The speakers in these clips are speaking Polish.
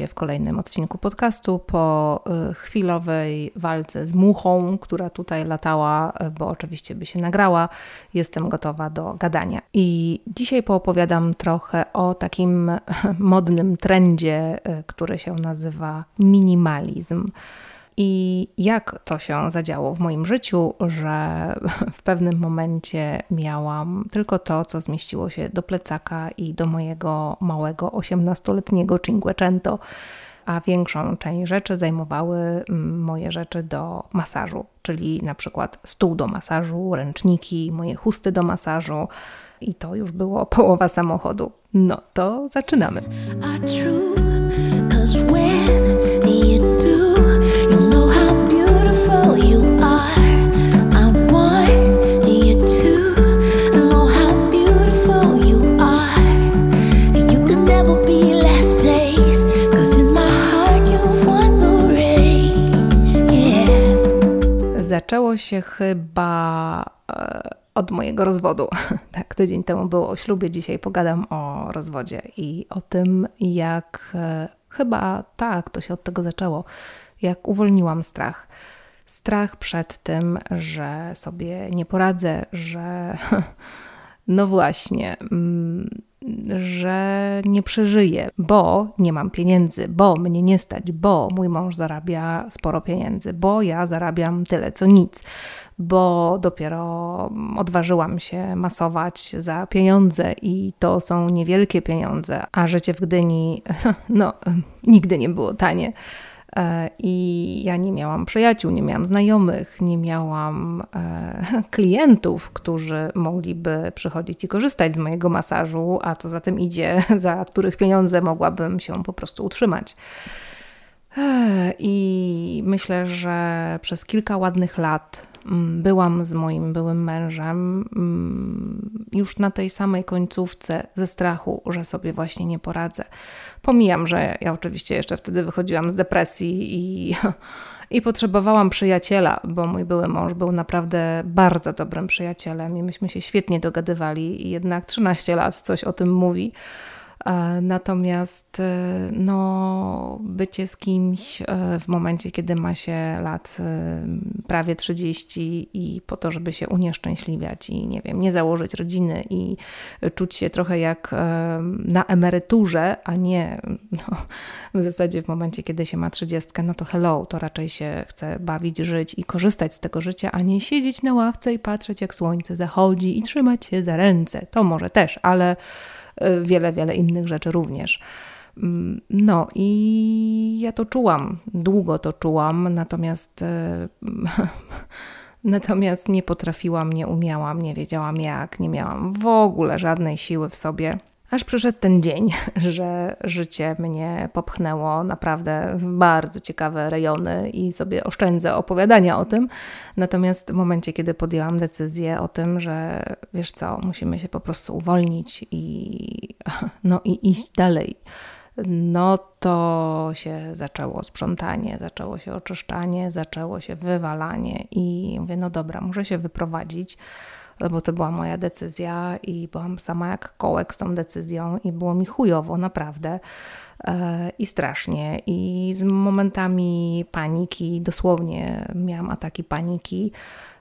się w kolejnym odcinku podcastu po y, chwilowej walce z muchą, która tutaj latała, y, bo oczywiście by się nagrała. Jestem gotowa do gadania. I dzisiaj poopowiadam trochę o takim modnym trendzie, y, który się nazywa minimalizm. I jak to się zadziało w moim życiu, że w pewnym momencie miałam tylko to, co zmieściło się do plecaka i do mojego małego 18-letniego Cinquecento, a większą część rzeczy zajmowały mm, moje rzeczy do masażu, czyli na przykład stół do masażu, ręczniki, moje chusty do masażu. I to już było połowa samochodu. No to zaczynamy. Zaczęło się chyba e, od mojego rozwodu. Tak, tydzień temu było o ślubie, dzisiaj pogadam o rozwodzie i o tym, jak e, chyba tak to się od tego zaczęło, jak uwolniłam strach. Strach przed tym, że sobie nie poradzę, że no właśnie, mm, że nie przeżyję, bo nie mam pieniędzy, bo mnie nie stać, bo mój mąż zarabia sporo pieniędzy, bo ja zarabiam tyle co nic, bo dopiero odważyłam się masować za pieniądze i to są niewielkie pieniądze, a życie w Gdyni no, nigdy nie było tanie. E, I ja nie miałam przyjaciół, nie miałam znajomych, nie miałam e, klientów, którzy mogliby przychodzić i korzystać z mojego masażu, a co za tym idzie, za których pieniądze mogłabym się po prostu utrzymać. E, I myślę, że przez kilka ładnych lat byłam z moim byłym mężem mm, już na tej samej końcówce ze strachu, że sobie właśnie nie poradzę. Pomijam, że ja oczywiście jeszcze wtedy wychodziłam z depresji i, i potrzebowałam przyjaciela, bo mój były mąż był naprawdę bardzo dobrym przyjacielem i myśmy się świetnie dogadywali i jednak 13 lat coś o tym mówi. E, natomiast e, no, bycie z kimś e, w momencie, kiedy ma się lat prawie 30 i po to, żeby się unieszczęśliwiać i nie wiem, nie założyć rodziny i czuć się trochę jak na emeryturze, a nie no, w zasadzie w momencie, kiedy się ma 30, no to hello, to raczej się chce bawić, żyć i korzystać z tego życia, a nie siedzieć na ławce i patrzeć, jak słońce zachodzi i trzymać się za ręce. To może też, ale wiele, wiele innych rzeczy również. Mm, no i ja to czułam, długo to czułam, natomiast, y, natomiast nie potrafiłam, nie umiałam, nie wiedziałam jak, nie miałam w ogóle żadnej siły w sobie Aż przyszedł ten dzień, że życie mnie popchnęło naprawdę w bardzo ciekawe rejony i sobie oszczędzę opowiadania o tym. Natomiast w momencie, kiedy podjęłam decyzję o tym, że wiesz co, musimy się po prostu uwolnić i, no, i iść dalej, no to się zaczęło sprzątanie, zaczęło się oczyszczanie, zaczęło się wywalanie i mówię, no dobra, muszę się wyprowadzić bo to była moja decyzja i byłam sama jak kołek z tą decyzją i było mi chujowo, naprawdę. I strasznie, i z momentami paniki, dosłownie miałam ataki paniki,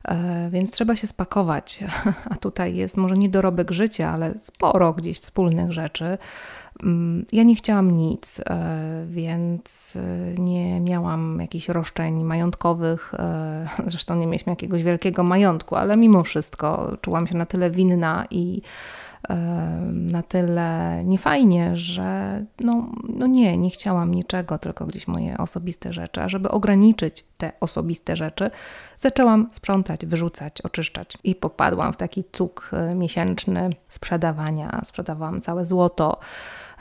e, więc trzeba się spakować. A tutaj jest może nie dorobek życia, ale sporo gdzieś wspólnych rzeczy. Mm, ja nie chciałam nic, e, więc e, nie miałam jakichś roszczeń majątkowych. Zresztą nie mieliśmy jakiegoś wielkiego majątku, ale mimo wszystko czułam się na tyle winna i na tyle niefajnie, że no, no nie, nie chciałam niczego, tylko gdzieś moje osobiste rzeczy. A żeby ograniczyć te osobiste rzeczy, zaczęłam sprzątać, wyrzucać, oczyszczać i popadłam w taki cuk miesięczny sprzedawania. Sprzedawałam całe złoto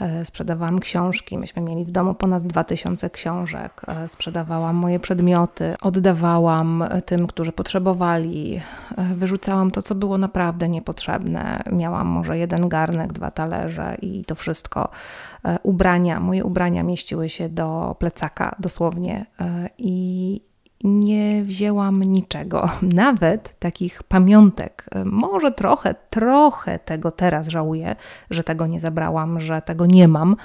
E, sprzedawałam książki. Myśmy mieli w domu ponad 2000 książek. E, sprzedawałam moje przedmioty, oddawałam tym, którzy potrzebowali. E, wyrzucałam to, co było naprawdę niepotrzebne. Miałam może jeden garnek, dwa talerze i to wszystko. Ubrania, moje ubrania mieściły się do plecaka dosłownie i, nie wzięłam niczego, nawet takich pamiątek. Może trochę, trochę tego teraz żałuję, że tego nie zabrałam, że tego nie mam,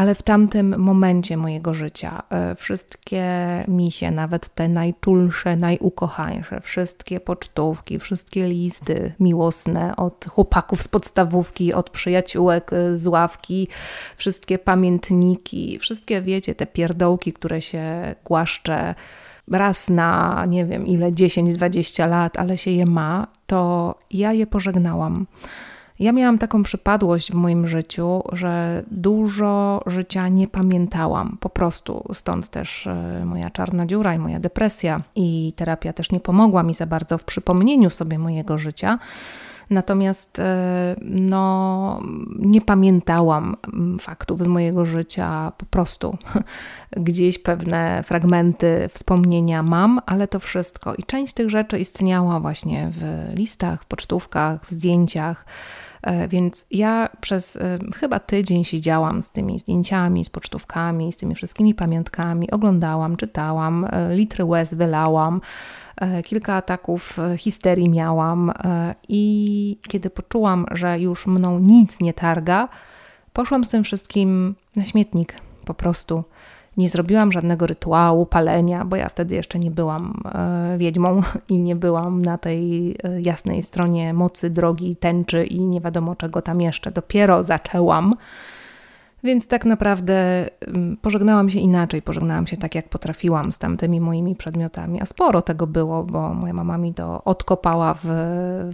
ale w tamtym momencie mojego życia e, wszystkie misie, nawet te najczulsze, najukochańsze, wszystkie pocztówki, wszystkie listy miłosne od chłopaków z podstawówki, od przyjaciółek e, z ławki, wszystkie pamiętniki, wszystkie, wiecie, te pierdołki, które się głaszcze raz na nie wiem ile, 10-20 lat, ale się je ma, to ja je pożegnałam. Ja miałam taką przypadłość w moim życiu, że dużo życia nie pamiętałam, po prostu. Stąd też e, moja czarna dziura i moja depresja, i terapia też nie pomogła mi za bardzo w przypomnieniu sobie mojego życia. Natomiast e, no, nie pamiętałam mm, faktów z mojego życia, po prostu gdzieś pewne fragmenty wspomnienia mam, ale to wszystko. I część tych rzeczy istniała właśnie w listach, w pocztówkach, w zdjęciach. E, więc ja przez e, chyba tydzień siedziałam z tymi zdjęciami, z pocztówkami, z tymi wszystkimi pamiątkami, oglądałam, czytałam, litry łez wylałam. E, kilka ataków e, histerii miałam e, i kiedy poczułam, że już mną nic nie targa, poszłam z tym wszystkim na śmietnik po prostu. Nie zrobiłam żadnego rytuału, palenia, bo ja wtedy jeszcze nie byłam wiedźmą i nie byłam na tej jasnej stronie mocy, drogi, tęczy i nie wiadomo czego tam jeszcze. Dopiero zaczęłam. Więc tak naprawdę mm, pożegnałam się inaczej, pożegnałam się tak, jak potrafiłam z tamtymi moimi przedmiotami, a sporo tego było, bo moja mama mi to odkopała w,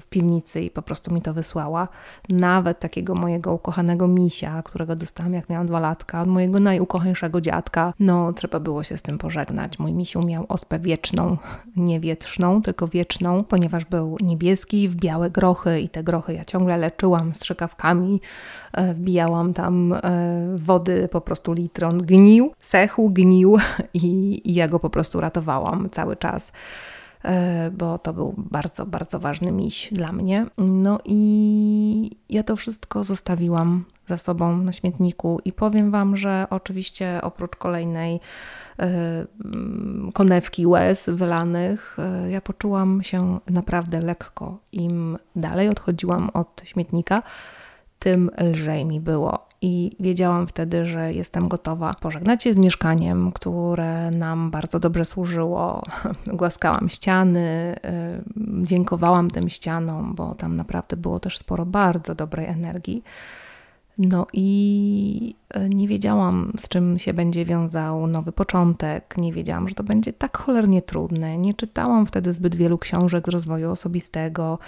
w piwnicy i po prostu mi to wysłała. Nawet takiego mojego ukochanego misia, którego dostałam jak miałam dwa latka, od mojego najukochańszego dziadka, no trzeba było się z tym pożegnać. Mój misiu miał ospę wieczną, nie wietrzną, tylko wieczną, ponieważ był niebieski w białe grochy i te grochy ja ciągle leczyłam strzykawkami, e, wbijałam tam e, wody po prostu litron gnił, sechł, gnił i, i ja go po prostu ratowałam cały czas e, bo to był bardzo, bardzo ważny miś dla mnie. No i ja to wszystko zostawiłam za sobą na śmietniku i powiem Wam, że oczywiście oprócz kolejnej e, konewki łez wylanych, e, ja poczułam się naprawdę lekko. Im dalej odchodziłam od śmietnika, tym lżej mi było. I wiedziałam wtedy, że jestem gotowa pożegnać się z mieszkaniem, które nam bardzo dobrze służyło. Głaskałam ściany, y, dziękowałam tym ścianom, bo tam naprawdę było też sporo bardzo dobrej energii. No i e, nie wiedziałam, z czym się będzie wiązał nowy początek. Nie wiedziałam, że to będzie tak cholernie trudne. Nie czytałam wtedy zbyt wielu książek z rozwoju osobistego.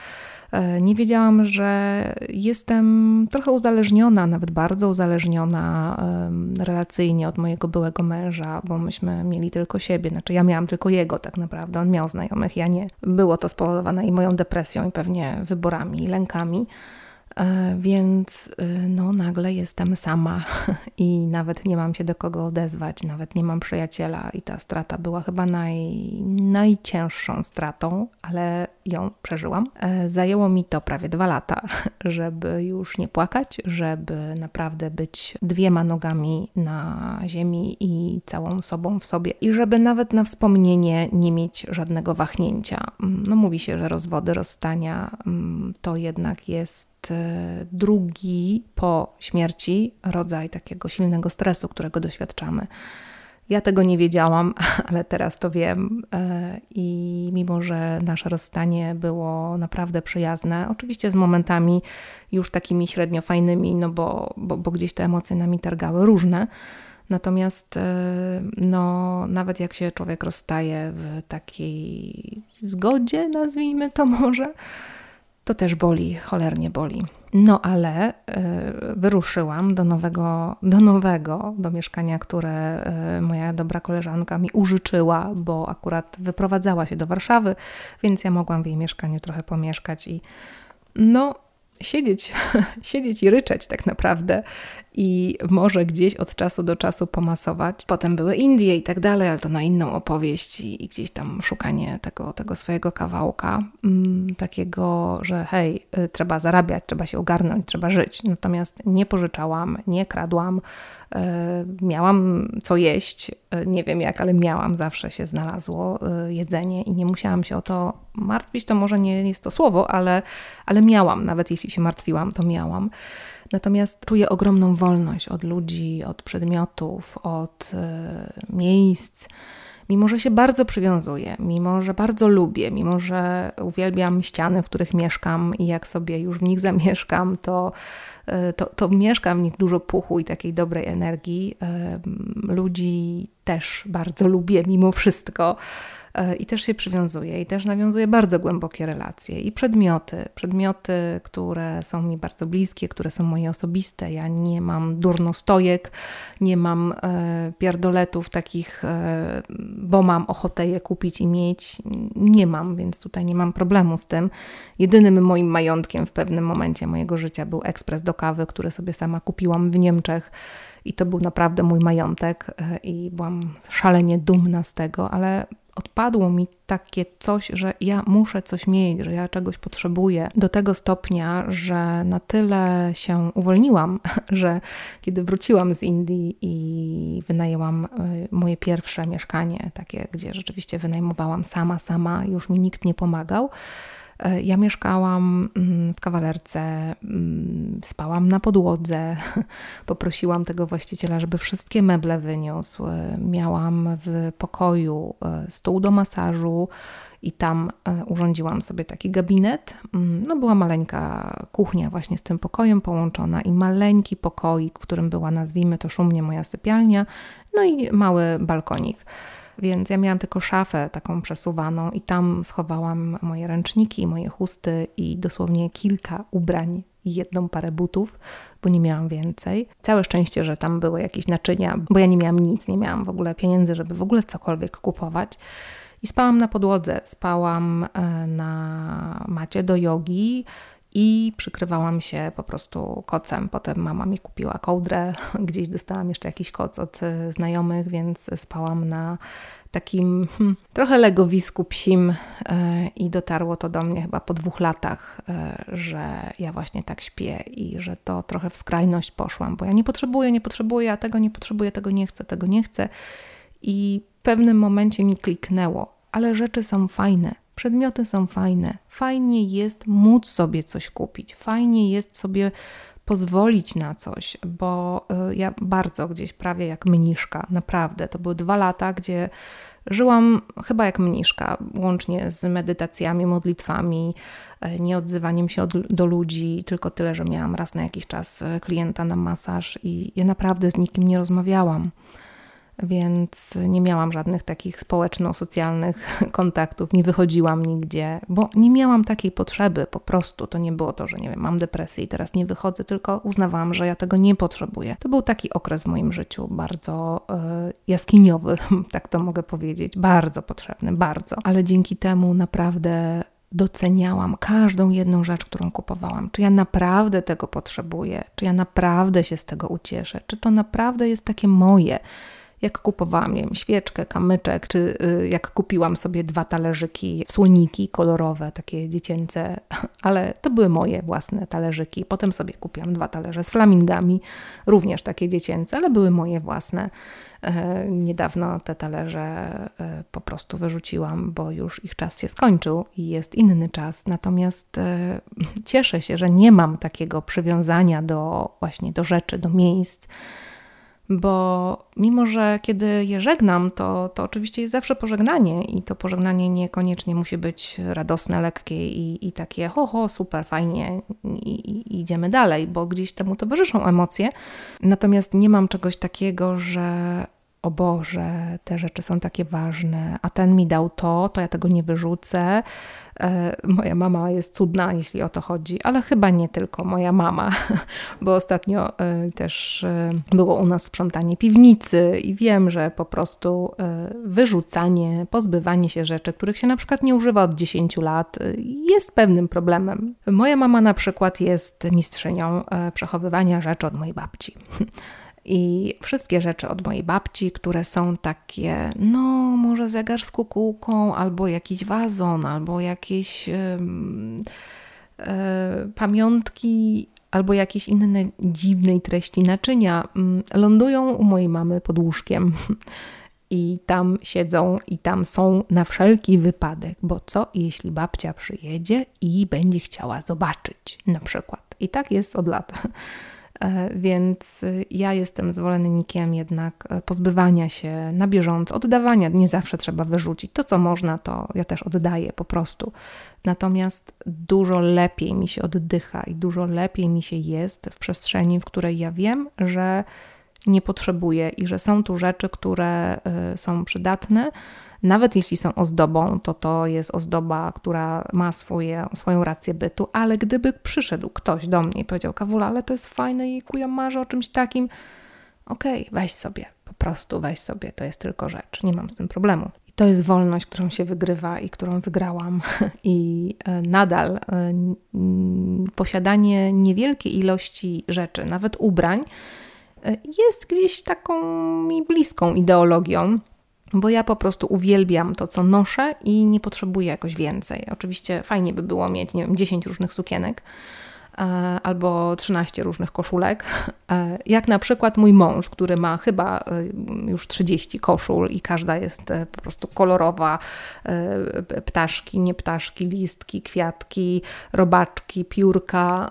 E, nie wiedziałam, że jestem trochę uzależniona, nawet bardzo uzależniona relacyjnie od mojego byłego męża, bo myśmy mieli tylko siebie. Znaczy, ja miałam tylko jego tak naprawdę. On miał znajomych, ja nie. Było to spowodowane i moją depresją, i pewnie wyborami, i lękami. E, więc y, no, nagle jestem sama i nawet nie mam się do kogo odezwać, nawet nie mam przyjaciela, i ta strata była chyba naj, najcięższą stratą, ale ją przeżyłam. E, zajęło mi to prawie dwa lata, żeby już nie płakać, żeby naprawdę być dwiema nogami na ziemi i całą sobą w sobie, i żeby nawet na wspomnienie nie mieć żadnego wahnięcia. Mm, no, mówi się, że rozwody, rozstania mm, to jednak jest E, drugi po śmierci rodzaj takiego silnego stresu, którego doświadczamy. Ja tego nie wiedziałam, ale teraz to wiem e, i mimo, że nasze rozstanie było naprawdę przyjazne, oczywiście z momentami już takimi średnio fajnymi, no bo, bo, bo gdzieś te emocje nami targały różne, Natomiast e, no, nawet jak się człowiek rozstaje w takiej zgodzie, nazwijmy to może, to też boli, cholernie boli. No ale y, wyruszyłam do nowego, do nowego, do mieszkania, które y, moja dobra koleżanka mi użyczyła, bo akurat wyprowadzała się do Warszawy, więc ja mogłam w jej mieszkaniu trochę pomieszkać i no siedzieć, siedzieć i ryczeć tak naprawdę i może gdzieś od czasu do czasu pomasować. Potem były Indie i tak dalej, ale to na inną opowieść i, i gdzieś tam szukanie tego, tego swojego kawałka, mm, takiego, że hej, y, trzeba zarabiać, trzeba się ogarnąć, trzeba żyć. Natomiast nie pożyczałam, nie kradłam, y, miałam co jeść, y, nie wiem jak, ale miałam, zawsze się znalazło y, jedzenie i nie musiałam się o to martwić. To może nie jest to słowo, ale, ale miałam, nawet jeśli się martwiłam, to miałam. Natomiast czuję ogromną wolność od ludzi, od przedmiotów, od y, miejsc mimo że się bardzo przywiązuję, mimo że bardzo lubię, mimo że uwielbiam ściany, w których mieszkam i jak sobie już w nich zamieszkam, to, e, to, to mieszkam w nich dużo puchu i takiej dobrej energii. Ludzi też bardzo lubię mimo wszystko. E, i też się przywiązuję i też nawiązuję bardzo głębokie relacje i przedmioty, przedmioty, które są mi bardzo bliskie, które są moje osobiste. Ja nie mam durnostojek, nie mam e, pierdoletów takich, e, bo mam ochotę je kupić i mieć. Nie mam, więc tutaj nie mam problemu z tym. Jedynym moim majątkiem w pewnym momencie mojego życia był ekspres do kawy, który sobie sama kupiłam w Niemczech. I to był naprawdę mój majątek, i byłam szalenie dumna z tego, ale odpadło mi takie coś, że ja muszę coś mieć, że ja czegoś potrzebuję, do tego stopnia, że na tyle się uwolniłam, że kiedy wróciłam z Indii i wynajęłam y, moje pierwsze mieszkanie, takie, gdzie rzeczywiście wynajmowałam sama, sama, już mi nikt nie pomagał ja mieszkałam mm, w kawalerce, mm, spałam na podłodze. Poprosiłam tego właściciela, żeby wszystkie meble wyniósł. Miałam w pokoju e, stół do masażu i tam e, urządziłam sobie taki gabinet. Mm, no, była maleńka kuchnia właśnie z tym pokojem połączona i maleńki pokoik, w którym była, nazwijmy to szumnie, moja sypialnia, no i mały balkonik. Więc ja miałam tylko szafę taką przesuwaną i tam schowałam moje ręczniki, moje chusty i dosłownie kilka ubrań i jedną parę butów, bo nie miałam więcej. Całe szczęście, że tam były jakieś naczynia, bo ja nie miałam nic, nie miałam w ogóle pieniędzy, żeby w ogóle cokolwiek kupować. I spałam na podłodze, spałam e, na macie do jogi i przykrywałam się po prostu kocem. Potem mama mi kupiła kołdrę, gdzieś dostałam jeszcze jakiś koc od e, znajomych, więc spałam na takim hmm, trochę legowisku psim e, i dotarło to do mnie chyba po dwóch latach, e, że ja właśnie tak śpię i że to trochę w skrajność poszłam, bo ja nie potrzebuję, nie potrzebuję, a tego nie potrzebuję, tego nie chcę, tego nie chcę. I w pewnym momencie mi kliknęło, ale rzeczy są fajne, Przedmioty są fajne. Fajnie jest móc sobie coś kupić. Fajnie jest sobie pozwolić na coś, bo y, ja bardzo gdzieś prawie jak mniszka, naprawdę. To były dwa lata, gdzie żyłam chyba jak mniszka, łącznie z medytacjami, modlitwami, y, nieodzywaniem się od, do ludzi, tylko tyle, że miałam raz na jakiś czas y, klienta na masaż i ja naprawdę z nikim nie rozmawiałam więc nie miałam żadnych takich społeczno-socjalnych kontaktów, nie wychodziłam nigdzie, bo nie miałam takiej potrzeby po prostu. To nie było to, że nie wiem, mam depresję i teraz nie wychodzę, tylko uznawałam, że ja tego nie potrzebuję. To był taki okres w moim życiu bardzo y, jaskiniowy, tak to mogę powiedzieć, bardzo potrzebny, bardzo. Ale dzięki temu naprawdę doceniałam każdą jedną rzecz, którą kupowałam. Czy ja naprawdę tego potrzebuję? Czy ja naprawdę się z tego ucieszę? Czy to naprawdę jest takie moje? Jak kupowałam, nie wiem, świeczkę, kamyczek, czy y, jak kupiłam sobie dwa talerzyki, słoniki kolorowe, takie dziecięce, ale to były moje własne talerzyki. Potem sobie kupiłam dwa talerze z flamingami, również takie dziecięce, ale były moje własne. E, niedawno te talerze e, po prostu wyrzuciłam, bo już ich czas się skończył i jest inny czas. Natomiast e, cieszę się, że nie mam takiego przywiązania do właśnie do rzeczy, do miejsc bo mimo, że kiedy je żegnam, to, to oczywiście jest zawsze pożegnanie i to pożegnanie niekoniecznie musi być radosne, lekkie i, i takie ho, ho, super, fajnie i, i idziemy dalej, bo gdzieś temu towarzyszą emocje. Natomiast nie mam czegoś takiego, że o Boże, te rzeczy są takie ważne, a ten mi dał to, to ja tego nie wyrzucę. E, moja mama jest cudna, jeśli o to chodzi, ale chyba nie tylko moja mama, bo ostatnio e, też e, było u nas sprzątanie piwnicy i wiem, że po prostu wyrzucanie, pozbywanie się rzeczy, których się na przykład nie używa od 10 lat, jest pewnym problemem. Moja mama na przykład jest mistrzynią przechowywania rzeczy od mojej babci. I wszystkie rzeczy od mojej babci, które są takie, no, może zegar z kukułką, albo jakiś wazon, albo jakieś yy, pamiątki, albo jakieś inne dziwnej treści naczynia, yy, lądują u mojej mamy pod łóżkiem. I tam siedzą, i tam są na wszelki wypadek, bo co jeśli babcia przyjedzie i będzie chciała zobaczyć, na przykład. I tak jest od lat. E, więc ja jestem zwolennikiem jednak e, pozbywania się na bieżąco, oddawania. Nie zawsze trzeba wyrzucić. To, co można, to ja też oddaję po prostu. Natomiast dużo lepiej mi się oddycha i dużo lepiej mi się jest w przestrzeni, w której ja wiem, że nie potrzebuję i że są tu rzeczy, które y, są przydatne nawet jeśli są ozdobą, to to jest ozdoba, która ma swoje, swoją rację bytu, ale gdyby przyszedł ktoś do mnie i powiedział, Kawula, ale to jest fajne i ja marzę o czymś takim, okej, okay, weź sobie, po prostu weź sobie, to jest tylko rzecz, nie mam z tym problemu. I to jest wolność, którą się wygrywa i którą wygrałam. I e, nadal e, posiadanie niewielkiej ilości rzeczy, nawet ubrań, e, jest gdzieś taką mi bliską ideologią bo ja po prostu uwielbiam to, co noszę i nie potrzebuję jakoś więcej. Oczywiście fajnie by było mieć, nie wiem, 10 różnych sukienek, albo 13 różnych koszulek. E, jak na przykład mój mąż, który ma chyba e, już 30 koszul i każda jest po prostu kolorowa. Ptaszki, nie ptaszki, listki, kwiatki, robaczki, piórka.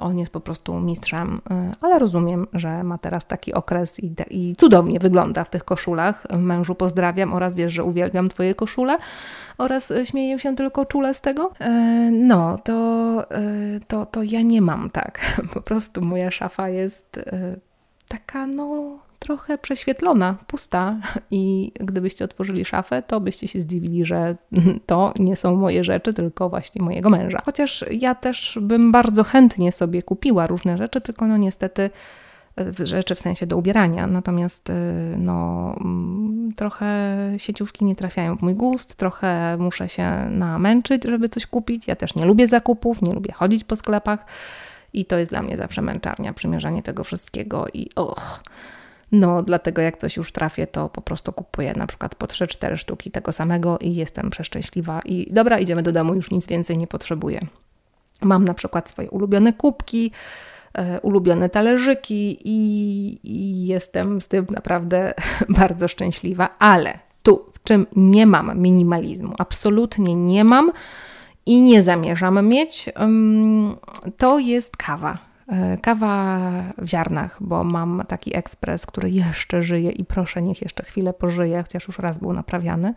On jest po prostu mistrzem, ale rozumiem, że ma teraz taki okres i, i cudownie wygląda w tych koszulach. Mężu pozdrawiam oraz wiesz, że uwielbiam Twoje koszule oraz śmieję się tylko czule z tego. No, to, to, to ja nie mam tak. Po prostu moja szafa jest e, taka, no, trochę prześwietlona, pusta. I gdybyście otworzyli szafę, to byście się zdziwili, że to nie są moje rzeczy, tylko właśnie mojego męża. Chociaż ja też bym bardzo chętnie sobie kupiła różne rzeczy, tylko no niestety e, rzeczy w sensie do ubierania, natomiast e, no, mm, trochę sieciówki nie trafiają w mój gust, trochę muszę się namęczyć, żeby coś kupić. Ja też nie lubię zakupów, nie lubię chodzić po sklepach i to jest dla mnie zawsze męczarnia, przymierzanie tego wszystkiego i och. No, dlatego jak coś już trafię, to po prostu kupuję na przykład po 3-4 sztuki tego samego i jestem przeszczęśliwa. I dobra, idziemy do domu, już nic więcej nie potrzebuję. Mam na przykład swoje ulubione kubki, ulubione talerzyki i, i jestem z tym naprawdę bardzo szczęśliwa, ale tu, w czym nie mam minimalizmu, absolutnie nie mam i nie zamierzam mieć, to jest kawa. E, kawa w ziarnach, bo mam taki ekspres, który jeszcze żyje i proszę, niech jeszcze chwilę pożyje, chociaż już raz był naprawiany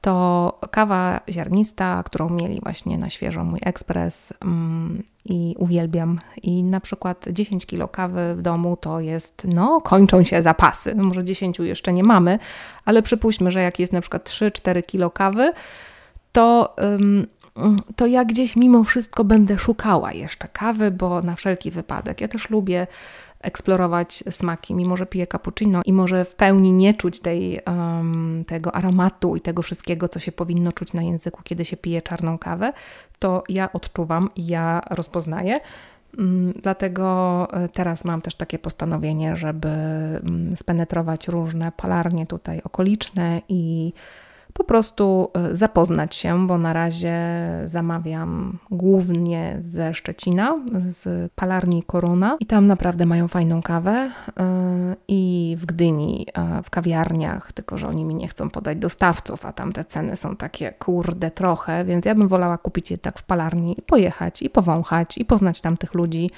to kawa ziarnista, którą mieli właśnie na świeżo mój ekspres mm, i uwielbiam. I na przykład 10 kilo kawy w domu to jest, no, kończą się zapasy. No, może 10 jeszcze nie mamy, ale przypuśćmy, że jak jest na przykład 3-4 kilo kawy, to. to ja gdzieś mimo wszystko będę szukała jeszcze kawy, bo na wszelki wypadek. Ja też lubię eksplorować smaki, mimo że piję cappuccino i może w pełni nie czuć tej, um, tego aromatu i tego wszystkiego, co się powinno czuć na języku, kiedy się pije czarną kawę, to ja odczuwam i ja rozpoznaję. Mm, dlatego e, teraz mam też takie postanowienie, żeby mm, spenetrować różne palarnie tutaj okoliczne i po prostu e, zapoznać się, bo na razie zamawiam głównie ze Szczecina, z palarni Korona i tam naprawdę mają fajną kawę e, i w Gdyni, w kawiarniach, tylko że oni mi nie chcą podać dostawców, a tam te ceny są takie kurde trochę, więc ja bym wolała kupić je tak w palarni i pojechać i powąchać i poznać tam tych ludzi,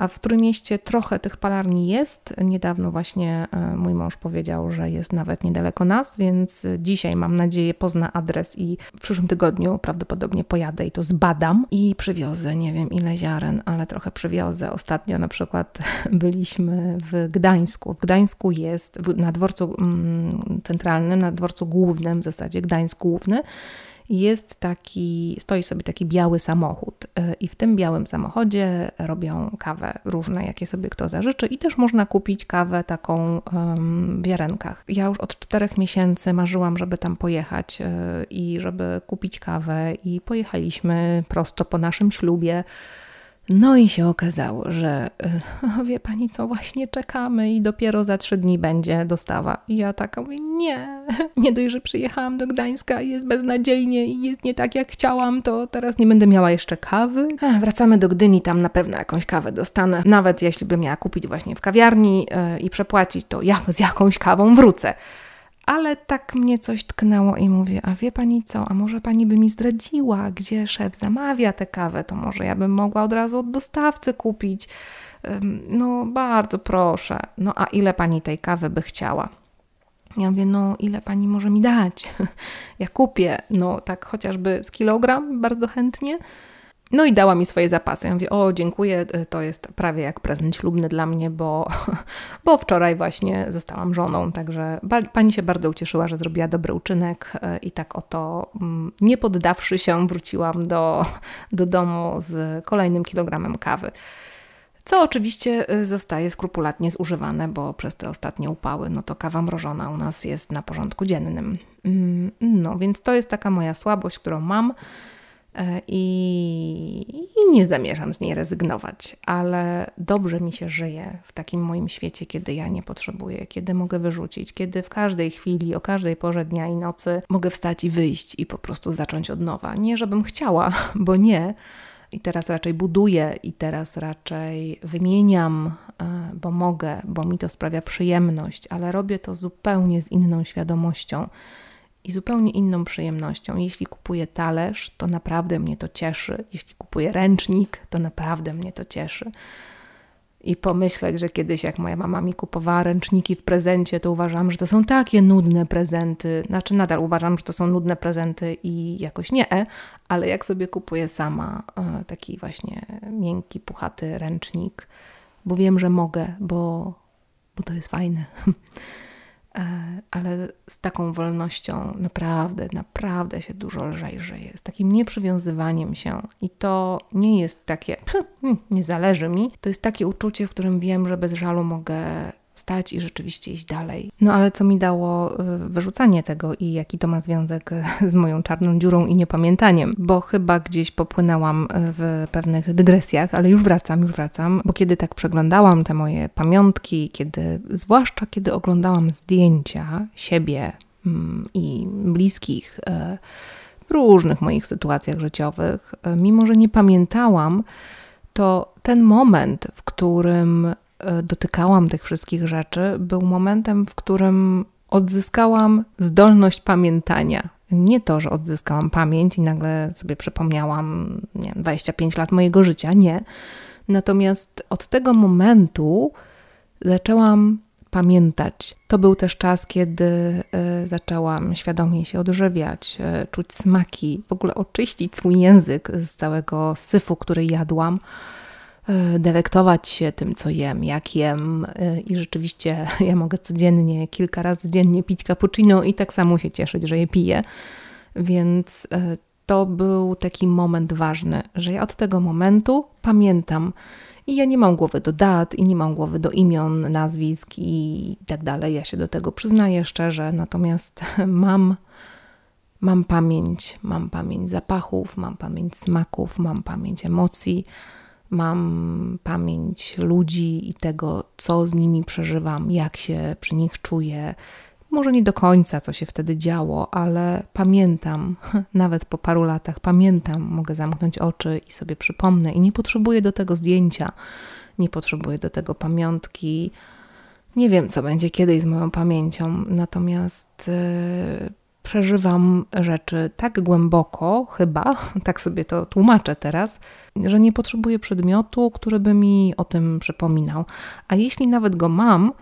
a w Trójmieście trochę tych palarni jest. Niedawno właśnie e, mój mąż powiedział, że jest nawet niedaleko nas, więc dzisiaj mam nadzieję pozna adres i w przyszłym tygodniu prawdopodobnie pojadę i to zbadam i przywiozę, nie wiem ile ziaren, ale trochę przywiozę. Ostatnio na przykład byliśmy w Gdańsku. W Gdańsku jest na dworcu mm, centralnym, na dworcu głównym w zasadzie, Gdańsk główny jest taki, stoi sobie taki biały samochód y, i w tym białym samochodzie robią kawę różne, jakie sobie kto zażyczy i też można kupić kawę taką w ziarenkach. Ja już od czterech miesięcy marzyłam, żeby tam pojechać y, i żeby kupić kawę i pojechaliśmy prosto po naszym ślubie. No i się okazało, że wie pani co, właśnie czekamy i dopiero za trzy dni będzie dostawa. I ja taka mówię, nie, nie dość, że przyjechałam do Gdańska i jest beznadziejnie i jest nie tak jak chciałam, to teraz nie będę miała jeszcze kawy. Wracamy do Gdyni, tam na pewno jakąś kawę dostanę. Nawet jeśli bym miała kupić właśnie w kawiarni yy, i przepłacić, to jak, z jakąś kawą wrócę ale tak mnie coś tknęło i mówię, a wie pani co, a może pani by mi zdradziła, gdzie szef zamawia tę kawę, to może ja bym mogła od razu od dostawcy kupić. No, bardzo proszę. No, a ile pani tej kawy by chciała? Ja mówię, no ile pani może mi dać? Ja kupię, no tak chociażby z kilogram, bardzo chętnie. No i dała mi swoje zapasy. Ja mówię, o dziękuję, to jest prawie jak prezent ślubny dla mnie, bo, bo wczoraj właśnie zostałam żoną, także pani się bardzo ucieszyła, że zrobiła dobry uczynek e, i tak oto mm, nie poddawszy się wróciłam do, do domu z kolejnym kilogramem kawy. Co oczywiście e, zostaje skrupulatnie zużywane, bo przez te ostatnie upały, no to kawa mrożona u nas jest na porządku dziennym. Mm, no więc to jest taka moja słabość, którą mam. E, i, i, nie zamierzam z niej rezygnować, ale dobrze mi się żyje w takim moim świecie, kiedy ja nie potrzebuję, kiedy mogę wyrzucić, kiedy w każdej chwili, o każdej porze dnia i nocy mogę wstać i wyjść i po prostu zacząć od nowa. Nie, żebym chciała, bo nie. I teraz raczej buduję, i teraz raczej wymieniam, e, bo mogę, bo mi to sprawia przyjemność, ale robię to zupełnie z inną świadomością i zupełnie inną przyjemnością. Jeśli kupuję talerz, to naprawdę mnie to cieszy. Jeśli kupuję ręcznik, to naprawdę mnie to cieszy. I pomyśleć, że kiedyś, jak moja mama mi kupowała ręczniki w prezencie, to uważam, że to są takie nudne prezenty. Znaczy, nadal uważam, że to są nudne prezenty i jakoś nie, ale jak sobie kupuję sama e, taki właśnie miękki, puchaty ręcznik, bo wiem, że mogę, bo, bo to jest fajne. E, ale z taką wolnością naprawdę, naprawdę się dużo lżej żyje, z takim nieprzywiązywaniem się. I to nie jest takie, nie zależy mi, to jest takie uczucie, w którym wiem, że bez żalu mogę i rzeczywiście iść dalej. No ale co mi dało y, wyrzucanie tego i jaki to ma związek z moją czarną dziurą i niepamiętaniem, bo chyba gdzieś popłynęłam y, w pewnych dygresjach, ale już wracam, już wracam, bo kiedy tak przeglądałam te moje pamiątki, kiedy, zwłaszcza kiedy oglądałam zdjęcia siebie mm, i bliskich y, w różnych moich sytuacjach życiowych, mimo że nie pamiętałam, to ten moment, w którym dotykałam tych wszystkich rzeczy, był momentem, w którym odzyskałam zdolność pamiętania. Nie to, że odzyskałam pamięć i nagle sobie przypomniałam nie 25 lat mojego życia, nie. Natomiast od tego momentu zaczęłam pamiętać. To był też czas, kiedy y, zaczęłam świadomie się odżywiać, y, czuć smaki, w ogóle oczyścić swój język z całego syfu, który jadłam E, delektować się tym, co jem, jak jem. E, I rzeczywiście ja mogę codziennie, kilka razy dziennie pić cappuccino i tak samo się cieszyć, że je piję. Więc e, to był taki moment ważny, że ja od tego momentu pamiętam. I ja nie mam głowy do dat, i nie mam głowy do imion, nazwisk i tak dalej. Ja się do tego przyznaję szczerze, natomiast mam, mam pamięć, mam pamięć zapachów, mam pamięć smaków, mam pamięć emocji mam pamięć ludzi i tego, co z nimi przeżywam, jak się przy nich czuję. Może nie do końca, co się wtedy działo, ale pamiętam, nawet po paru latach pamiętam, mogę zamknąć oczy i sobie przypomnę, i nie potrzebuję do tego zdjęcia, nie potrzebuję do tego pamiątki. Nie wiem, co będzie kiedyś z moją pamięcią, natomiast yy, przeżywam rzeczy tak głęboko, chyba, tak sobie to tłumaczę teraz, że nie potrzebuję przedmiotu, który by mi o tym przypominał. A jeśli nawet go mam,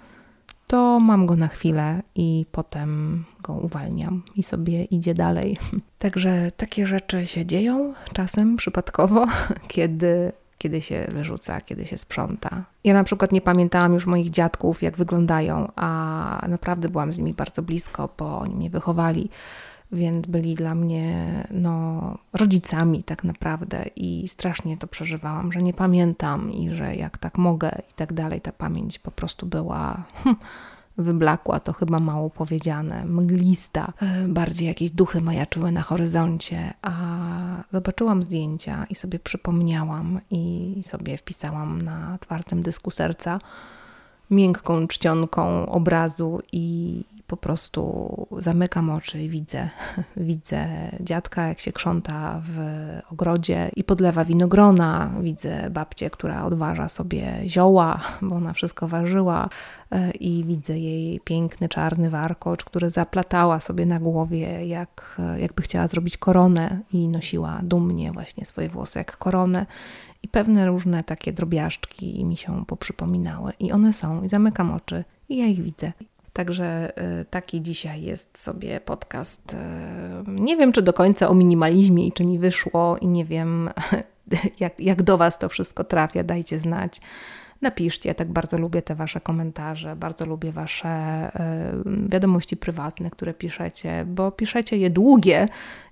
to mam go na chwilę i potem go uwalniam i sobie idzie dalej. Także takie rzeczy się dzieją czasem przypadkowo, kiedy kiedy się wyrzuca, kiedy się sprząta. Ja na przykład nie pamiętałam już moich dziadków, jak wyglądają, a naprawdę byłam z nimi bardzo blisko, bo oni mnie wychowali, więc byli dla mnie no, rodzicami tak naprawdę i strasznie to przeżywałam, że nie pamiętam i że jak tak mogę i tak dalej, ta pamięć po prostu była. Wyblakła, to chyba mało powiedziane, mglista, e, bardziej jakieś duchy majaczyły na horyzoncie, a zobaczyłam zdjęcia i sobie przypomniałam i sobie wpisałam na twardym dysku serca miękką czcionką obrazu i po prostu zamykam oczy i widzę, widzę dziadka, jak się krząta w ogrodzie i podlewa winogrona. Widzę babcię, która odważa sobie zioła, bo ona wszystko ważyła e, i widzę jej piękny czarny warkocz, który zaplatała sobie na głowie, jak, jakby chciała zrobić koronę i nosiła dumnie właśnie swoje włosy jak koronę. I pewne różne takie drobiażdżki mi się poprzypominały. I one są, i zamykam oczy, i ja ich widzę. Także y, taki dzisiaj jest sobie podcast. Y, nie wiem, czy do końca o minimalizmie i czy mi wyszło, i nie wiem, jak, jak do Was to wszystko trafia. Dajcie znać. Napiszcie, tak bardzo lubię te Wasze komentarze, bardzo lubię Wasze y, wiadomości prywatne, które piszecie, bo piszecie je długie,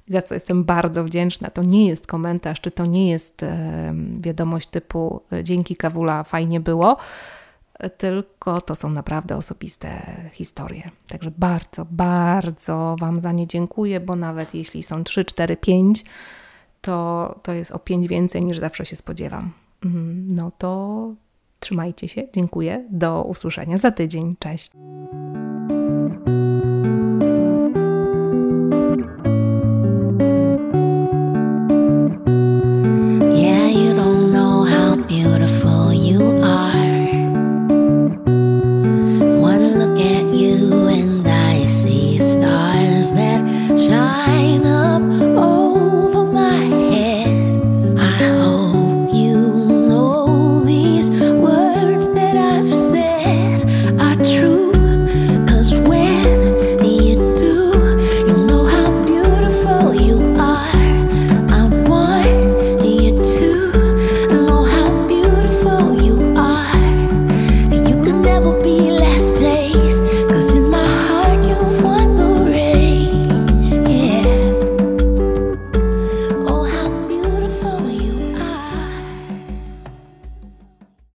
za co jestem bardzo wdzięczna. To nie jest komentarz, czy to nie jest wiadomość typu dzięki Kawula, fajnie było tylko to są naprawdę osobiste historie. Także bardzo, bardzo Wam za nie dziękuję, bo nawet jeśli są 3, 4, 5, to, to jest o 5 więcej niż zawsze się spodziewam. Mhm, no to trzymajcie się, dziękuję. Do usłyszenia za tydzień. Cześć.